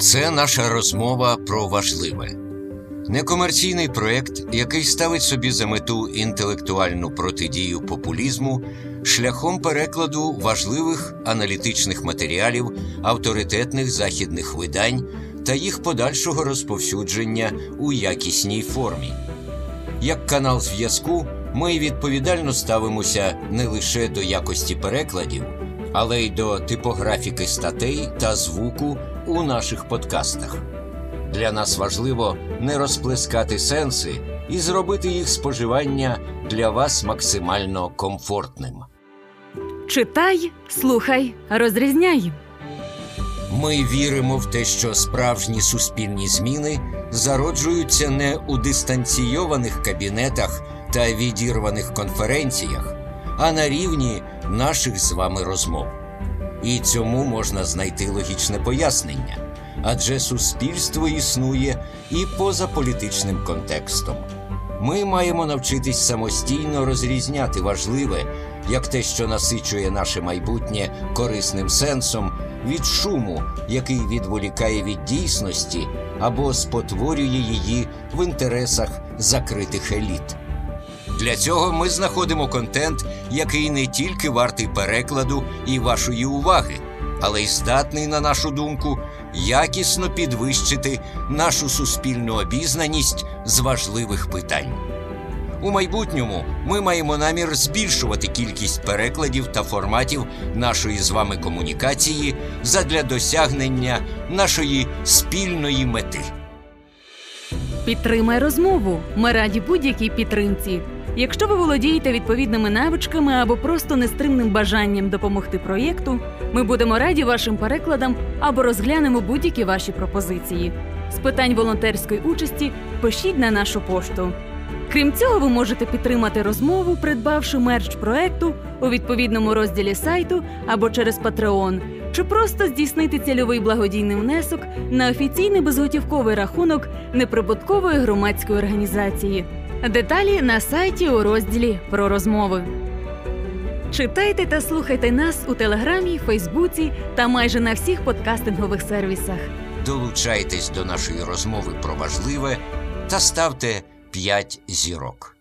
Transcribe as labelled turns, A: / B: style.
A: Це наша розмова про важливе. Некомерційний проєкт, який ставить собі за мету інтелектуальну протидію популізму шляхом перекладу важливих аналітичних матеріалів авторитетних західних видань та їх подальшого розповсюдження у якісній формі. Як канал зв'язку, ми відповідально ставимося не лише до якості перекладів, але й до типографіки статей та звуку у наших подкастах. Для нас важливо не розплескати сенси і зробити їх споживання для вас максимально комфортним.
B: Читай, слухай, розрізняй.
A: Ми віримо в те, що справжні суспільні зміни зароджуються не у дистанційованих кабінетах та відірваних конференціях, а на рівні наших з вами розмов. І цьому можна знайти логічне пояснення, адже суспільство існує і поза політичним контекстом. Ми маємо навчитись самостійно розрізняти важливе, як те, що насичує наше майбутнє корисним сенсом, від шуму, який відволікає від дійсності або спотворює її в інтересах закритих еліт. Для цього ми знаходимо контент, який не тільки вартий перекладу і вашої уваги, але й здатний, на нашу думку, якісно підвищити нашу суспільну обізнаність з важливих питань. У майбутньому ми маємо намір збільшувати кількість перекладів та форматів нашої з вами комунікації задля досягнення нашої спільної мети.
B: Підтримай розмову. Ми раді будь-якій підтримці. Якщо ви володієте відповідними навичками або просто нестримним бажанням допомогти проєкту, ми будемо раді вашим перекладам або розглянемо будь-які ваші пропозиції. З питань волонтерської участі пишіть на нашу пошту. Крім цього, ви можете підтримати розмову, придбавши мерч проекту у відповідному розділі сайту або через Patreon, чи просто здійснити цільовий благодійний внесок на офіційний безготівковий рахунок неприбуткової громадської організації. Деталі на сайті у розділі про розмови. Читайте та слухайте нас у Телеграмі, Фейсбуці та майже на всіх подкастингових сервісах.
A: Долучайтесь до нашої розмови про важливе та ставте 5 зірок.